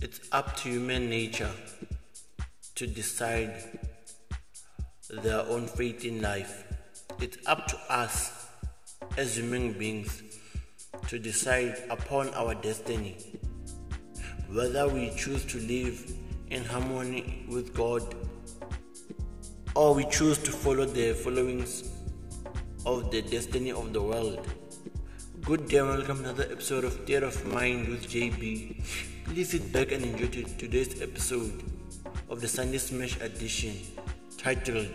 It's up to human nature to decide their own fate in life. It's up to us as human beings to decide upon our destiny. Whether we choose to live in harmony with God or we choose to follow the followings of the destiny of the world. Good day and welcome to another episode of Theatre of Mind with JB. Please sit back and enjoy today's episode of the Sunday Smash edition titled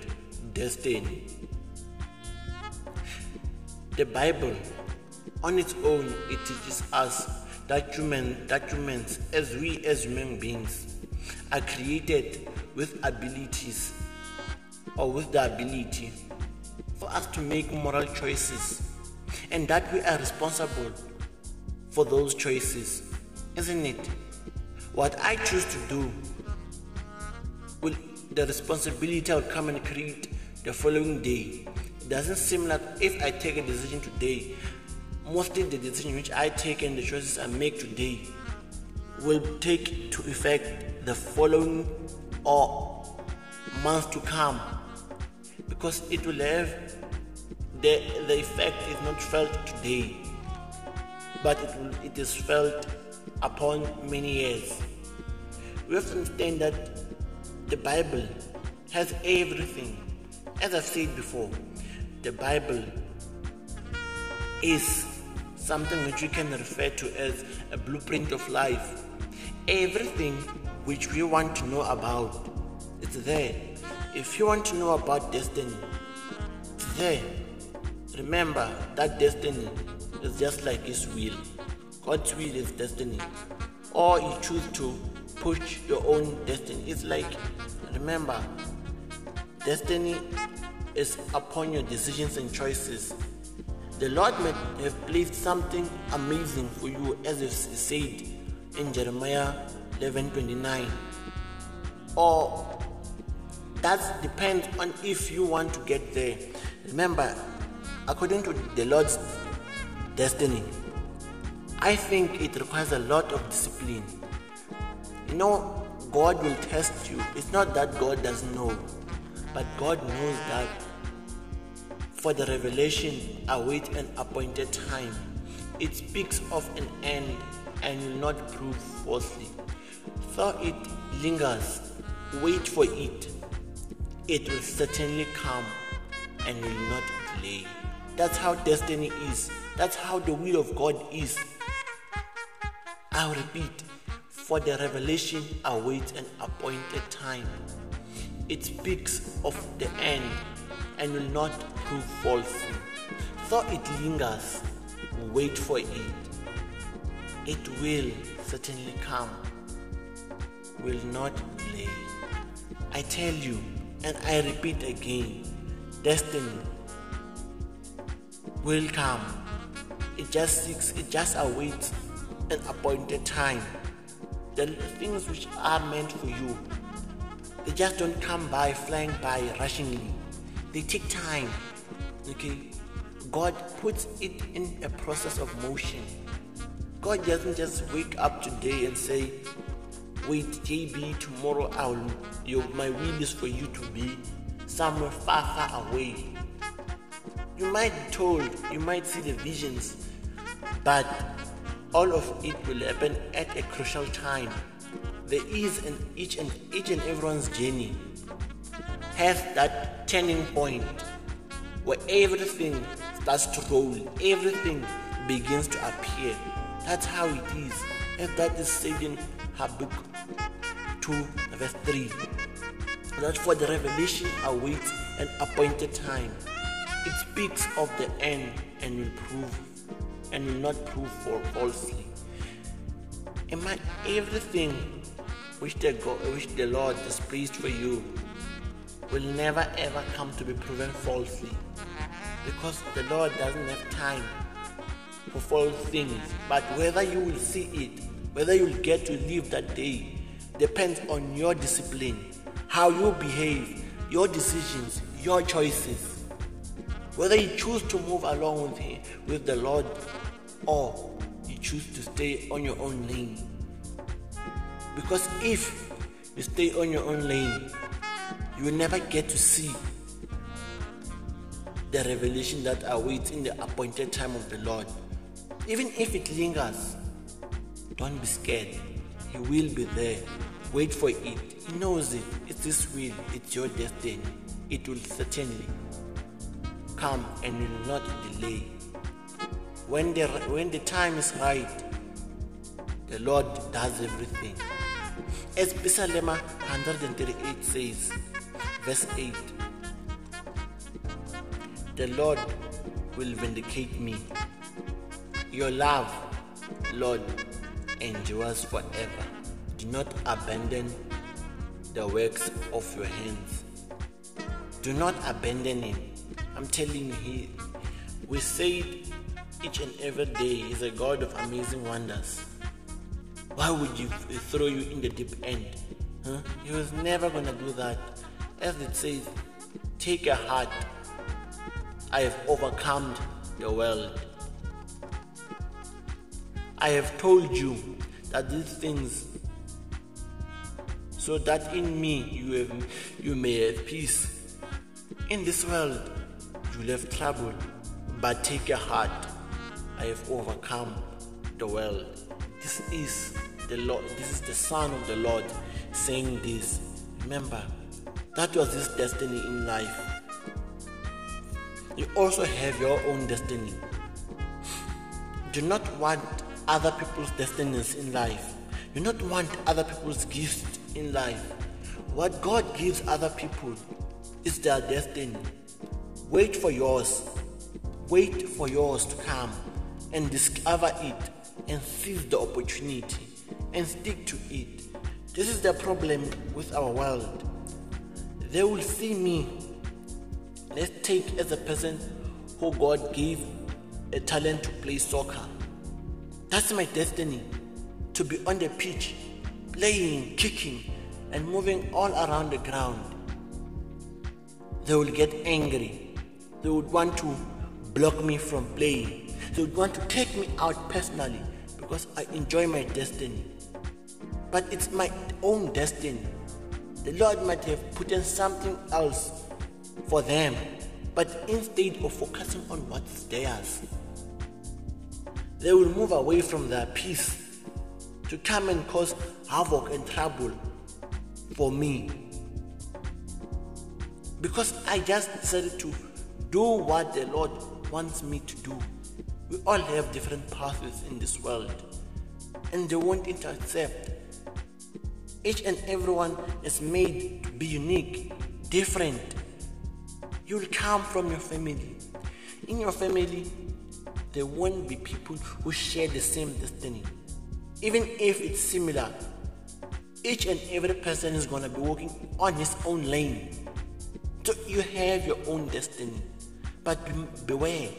Destiny. The Bible, on its own, it teaches us that, human, that humans, as we as human beings, are created with abilities or with the ability for us to make moral choices and that we are responsible for those choices, isn't it? What I choose to do will the responsibility will come and create the following day. It doesn't seem like if I take a decision today, mostly the decision which I take and the choices I make today will take to effect the following or months to come because it will have the, the effect is not felt today but it, will, it is felt upon many years. We have to that the bible has everything. As i've said before the bible is something which we can refer to as a blueprint of life. Everything which we want to know about it's there. If you want to know about destiny, it's there, remember that destiny is just like His will. God's will is destiny. Or you choose to push your own destiny. It's like, remember, destiny is upon your decisions and choices. The Lord may have placed something amazing for you, as it said in Jeremiah 11:29. Or that depends on if you want to get there. Remember, according to the Lord's destiny, I think it requires a lot of discipline. You know, God will test you. It's not that God doesn't know, but God knows that for the revelation await an appointed time. It speaks of an end and will not prove falsely. Though it lingers, wait for it it will certainly come and will not delay. That's how destiny is. That's how the will of God is. I'll repeat, for the revelation awaits an appointed time. It speaks of the end and will not prove false. Though it lingers, wait for it. It will certainly come, will not delay. I tell you, and I repeat again destiny will come. It just seeks, it just awaits an appointed time. The things which are meant for you, they just don't come by flying by rushingly. They take time. Okay? God puts it in a process of motion. God doesn't just wake up today and say, Wait, JB, tomorrow I'll your my will is for you to be somewhere far, far away. You might be told, you might see the visions, but all of it will happen at a crucial time. There is an each and each and everyone's journey has that turning point where everything starts to roll, everything begins to appear. That's how it is. And that is said in Habakkuk 2, verse 3. That for the revelation awaits an appointed time. It speaks of the end and will prove and will not prove for. Am I everything which the God, which the Lord displeased for you will never ever come to be proven falsely. Because the Lord doesn't have time for false things. But whether you will see it, whether you'll get to live that day, depends on your discipline, how you behave, your decisions, your choices. Whether you choose to move along with him, with the Lord or you choose to stay on your own lane. Because if you stay on your own lane, you will never get to see the revelation that awaits in the appointed time of the Lord. Even if it lingers, don't be scared. He will be there. Wait for it. He knows it. It's His will. It's your destiny. It will certainly come and will not delay. When the, when the time is right, the Lord does everything. As Psalm 138 says, verse 8 The Lord will vindicate me. Your love, Lord, endures forever. Do not abandon the works of your hands. Do not abandon Him. I'm telling you, He, we say it each and every day, He's a God of amazing wonders. Why would you throw you in the deep end? Huh? He was never going to do that. As it says, take a heart. I have overcome the world. I have told you that these things, so that in me you, have, you may have peace. In this world you will have trouble, but take a heart. I have overcome the world. This is the Lord, this is the Son of the Lord saying this. Remember, that was his destiny in life. You also have your own destiny. Do not want other people's destinies in life. Do not want other people's gifts in life. What God gives other people is their destiny. Wait for yours. Wait for yours to come and discover it and seize the opportunity and stick to it. This is the problem with our world. They will see me. Let's take as a person who God gave a talent to play soccer. That's my destiny. To be on the pitch, playing, kicking, and moving all around the ground. They will get angry. They would want to block me from playing. They would want to take me out personally because I enjoy my destiny. But it's my own destiny. The Lord might have put in something else for them, but instead of focusing on what's theirs, they will move away from their peace to come and cause havoc and trouble for me. Because I just decided to do what the Lord wants me to do. We all have different paths in this world, and they won't intercept. Each and everyone is made to be unique, different. You will come from your family. In your family, there won't be people who share the same destiny. Even if it's similar, each and every person is going to be walking on his own lane. So you have your own destiny. But beware,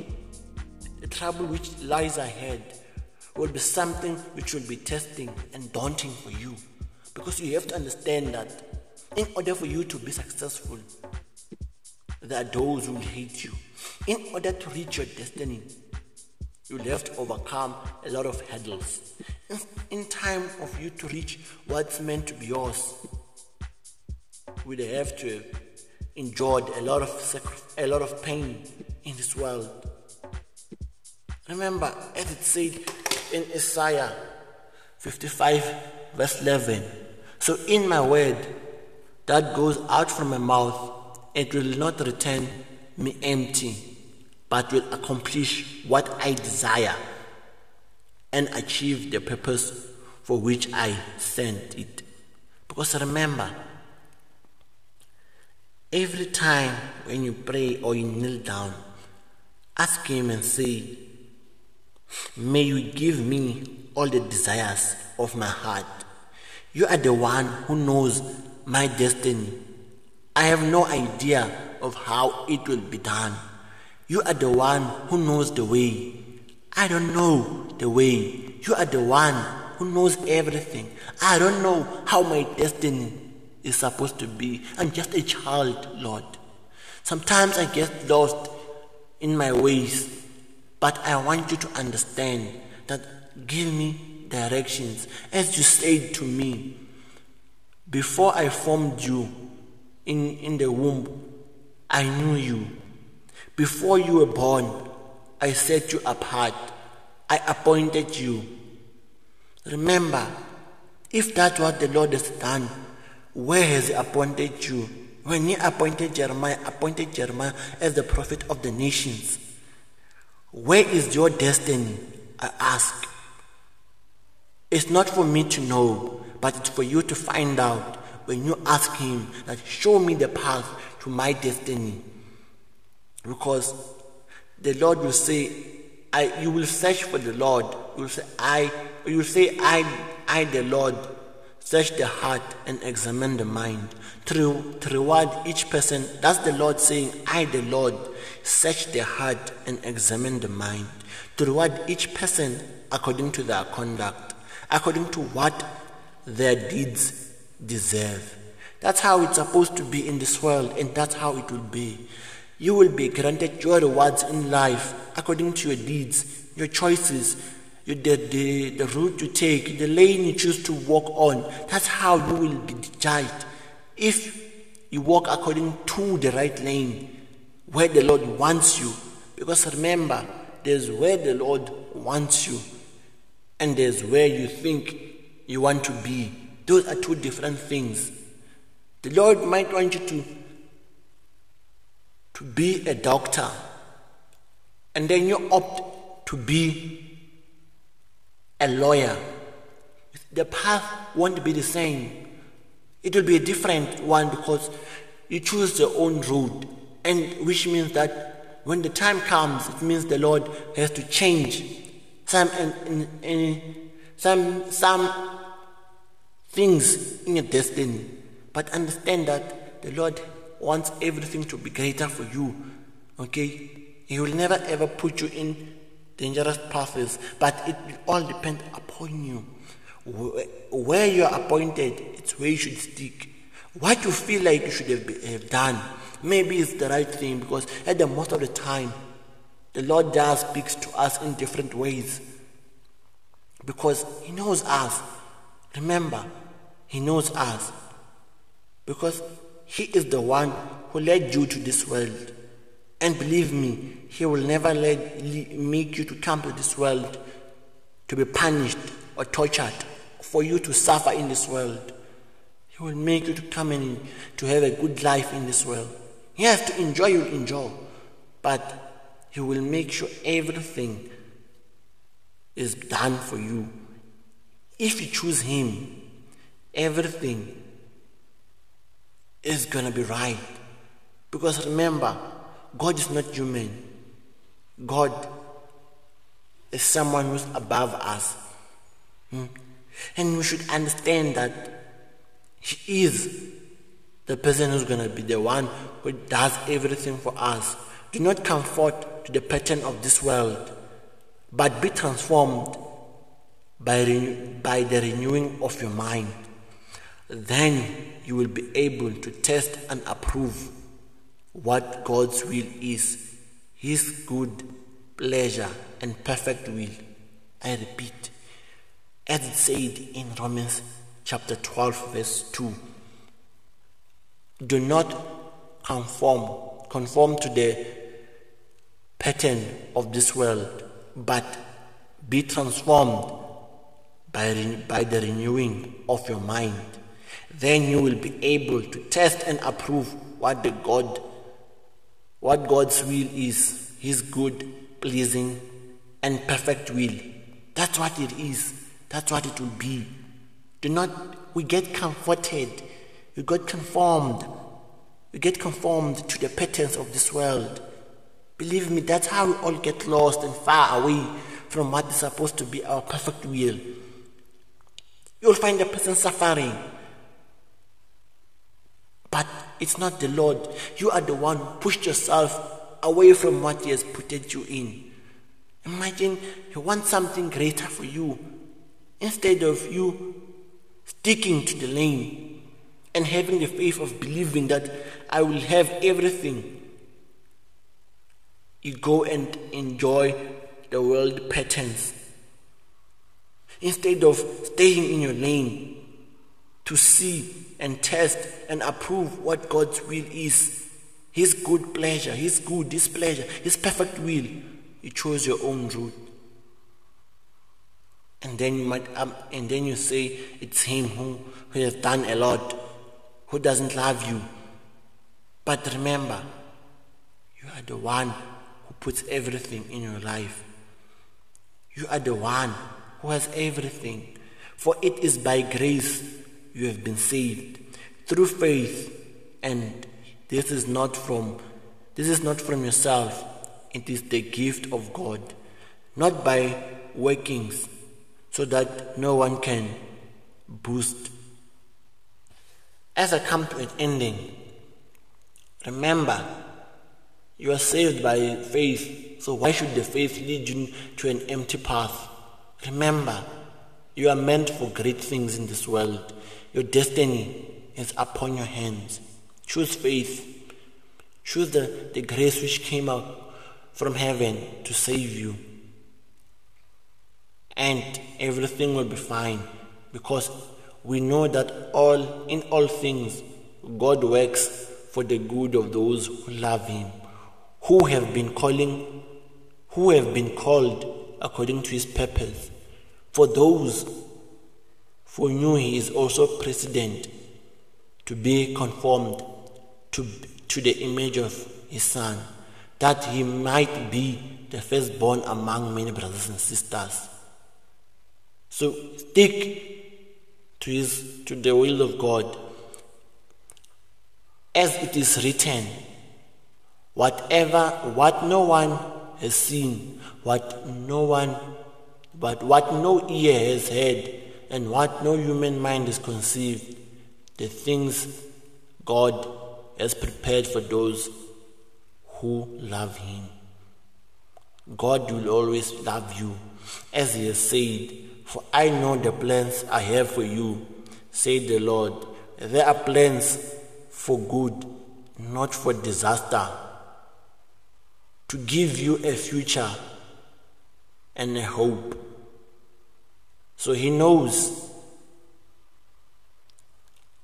the trouble which lies ahead will be something which will be testing and daunting for you. Because you have to understand that in order for you to be successful, there are those who hate you. In order to reach your destiny, you'll have to overcome a lot of hurdles. In, time of you to reach what's meant to be yours, we'd have to have endured a lot of sacri- a lot of pain in this world. Remember, as it said in Isaiah 55, verse 11. So, in my word that goes out from my mouth, it will not return me empty, but will accomplish what I desire and achieve the purpose for which I sent it. Because remember, every time when you pray or you kneel down, ask Him and say, May you give me all the desires of my heart. You are the one who knows my destiny. I have no idea of how it will be done. You are the one who knows the way. I don't know the way. You are the one who knows everything. I don't know how my destiny is supposed to be. I'm just a child, Lord. Sometimes I get lost in my ways, but I want you to understand that give me directions as you said to me Before I formed you in, in the womb, I knew you. Before you were born, I set you apart. I appointed you. Remember, if that's what the Lord has done, where has He appointed you? When He appointed Jeremiah, appointed Jeremiah as the prophet of the nations. Where is your destiny? I ask. It's not for me to know, but it's for you to find out when you ask Him that show me the path to my destiny. Because the Lord will say, I, you will search for the Lord. You will say, I, you will say, I, I, the Lord, search the heart and examine the mind. To, to reward each person, that's the Lord saying, I, the Lord, search the heart and examine the mind. To reward each person according to their conduct, according to what their deeds deserve. That's how it's supposed to be in this world, and that's how it will be. You will be granted your rewards in life according to your deeds, your choices, the, the, the route you take, the lane you choose to walk on. That's how you will be judged. If you walk according to the right lane, where the Lord wants you. Because remember, there's where the Lord wants you, and there's where you think you want to be. Those are two different things. The Lord might want you to to be a doctor, and then you opt to be a lawyer, the path won't be the same. It will be a different one because you choose your own route, and which means that when the time comes, it means the Lord has to change some in, in, some some things in your destiny. But understand that the Lord wants everything to be greater for you. Okay? He will never ever put you in dangerous paths, but it will all depend upon you. Where you are appointed, it's where you should stick. What you feel like you should have, have done, maybe it's the right thing because at the most of the time, the Lord does speaks to us in different ways because He knows us. Remember, He knows us because he is the one who led you to this world. And believe me, He will never let, make you to come to this world to be punished or tortured, for you to suffer in this world. He will make you to come in to have a good life in this world. He has to enjoy, you'll enjoy. But He will make sure everything is done for you. If you choose Him, everything is going to be right. Because remember, God is not human. God is someone who's above us. Hmm? And we should understand that He is the person who's going to be the one who does everything for us. Do not comfort to the pattern of this world, but be transformed by, by the renewing of your mind. Then you will be able to test and approve what God's will is His good pleasure and perfect will. I repeat, as it said in Romans chapter 12, verse 2 do not conform, conform to the pattern of this world, but be transformed by, by the renewing of your mind then you will be able to test and approve what the God what God's will is, his good, pleasing and perfect will. That's what it is. That's what it will be. Do not we get comforted. We get conformed. We get conformed to the patterns of this world. Believe me, that's how we all get lost and far away from what is supposed to be our perfect will. You'll find a person suffering but it's not the Lord. You are the one who pushed yourself away from what He has put you in. Imagine He wants something greater for you. Instead of you sticking to the lane and having the faith of believing that I will have everything, you go and enjoy the world patterns. Instead of staying in your lane to see and test and approve what God's will is. His good pleasure, His good, displeasure, His perfect will. You chose your own route. And then you might, um, and then you say it's Him who, who has done a lot, who doesn't love you. But remember, you are the one who puts everything in your life. You are the one who has everything. For it is by grace you have been saved through faith. And this is not from this is not from yourself. It is the gift of god not by workings so that no one can boost as i come to an ending remember you are saved by faith. So why should the faith lead you to an empty path? Remember you are meant for great things in this world your destiny is upon your hands. Choose faith. Choose the, the grace which came out from heaven to save you. And everything will be fine because we know that all in all things God works for the good of those who love him, who have been calling who have been called according to his purpose. For those for whom he is also president to be conformed to, to the image of his son, that he might be the firstborn among many brothers and sisters. So stick to his to the will of God. As it is written, whatever what no one has seen, what no one but what no ear has heard, and what no human mind has conceived the things God has prepared for those who love Him. God will always love you, as He has said, For I know the plans I have for you, said the Lord. There are plans for good, not for disaster, to give you a future and a hope. So He knows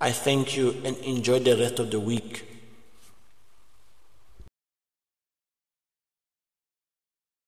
I thank you and enjoy the rest of the week.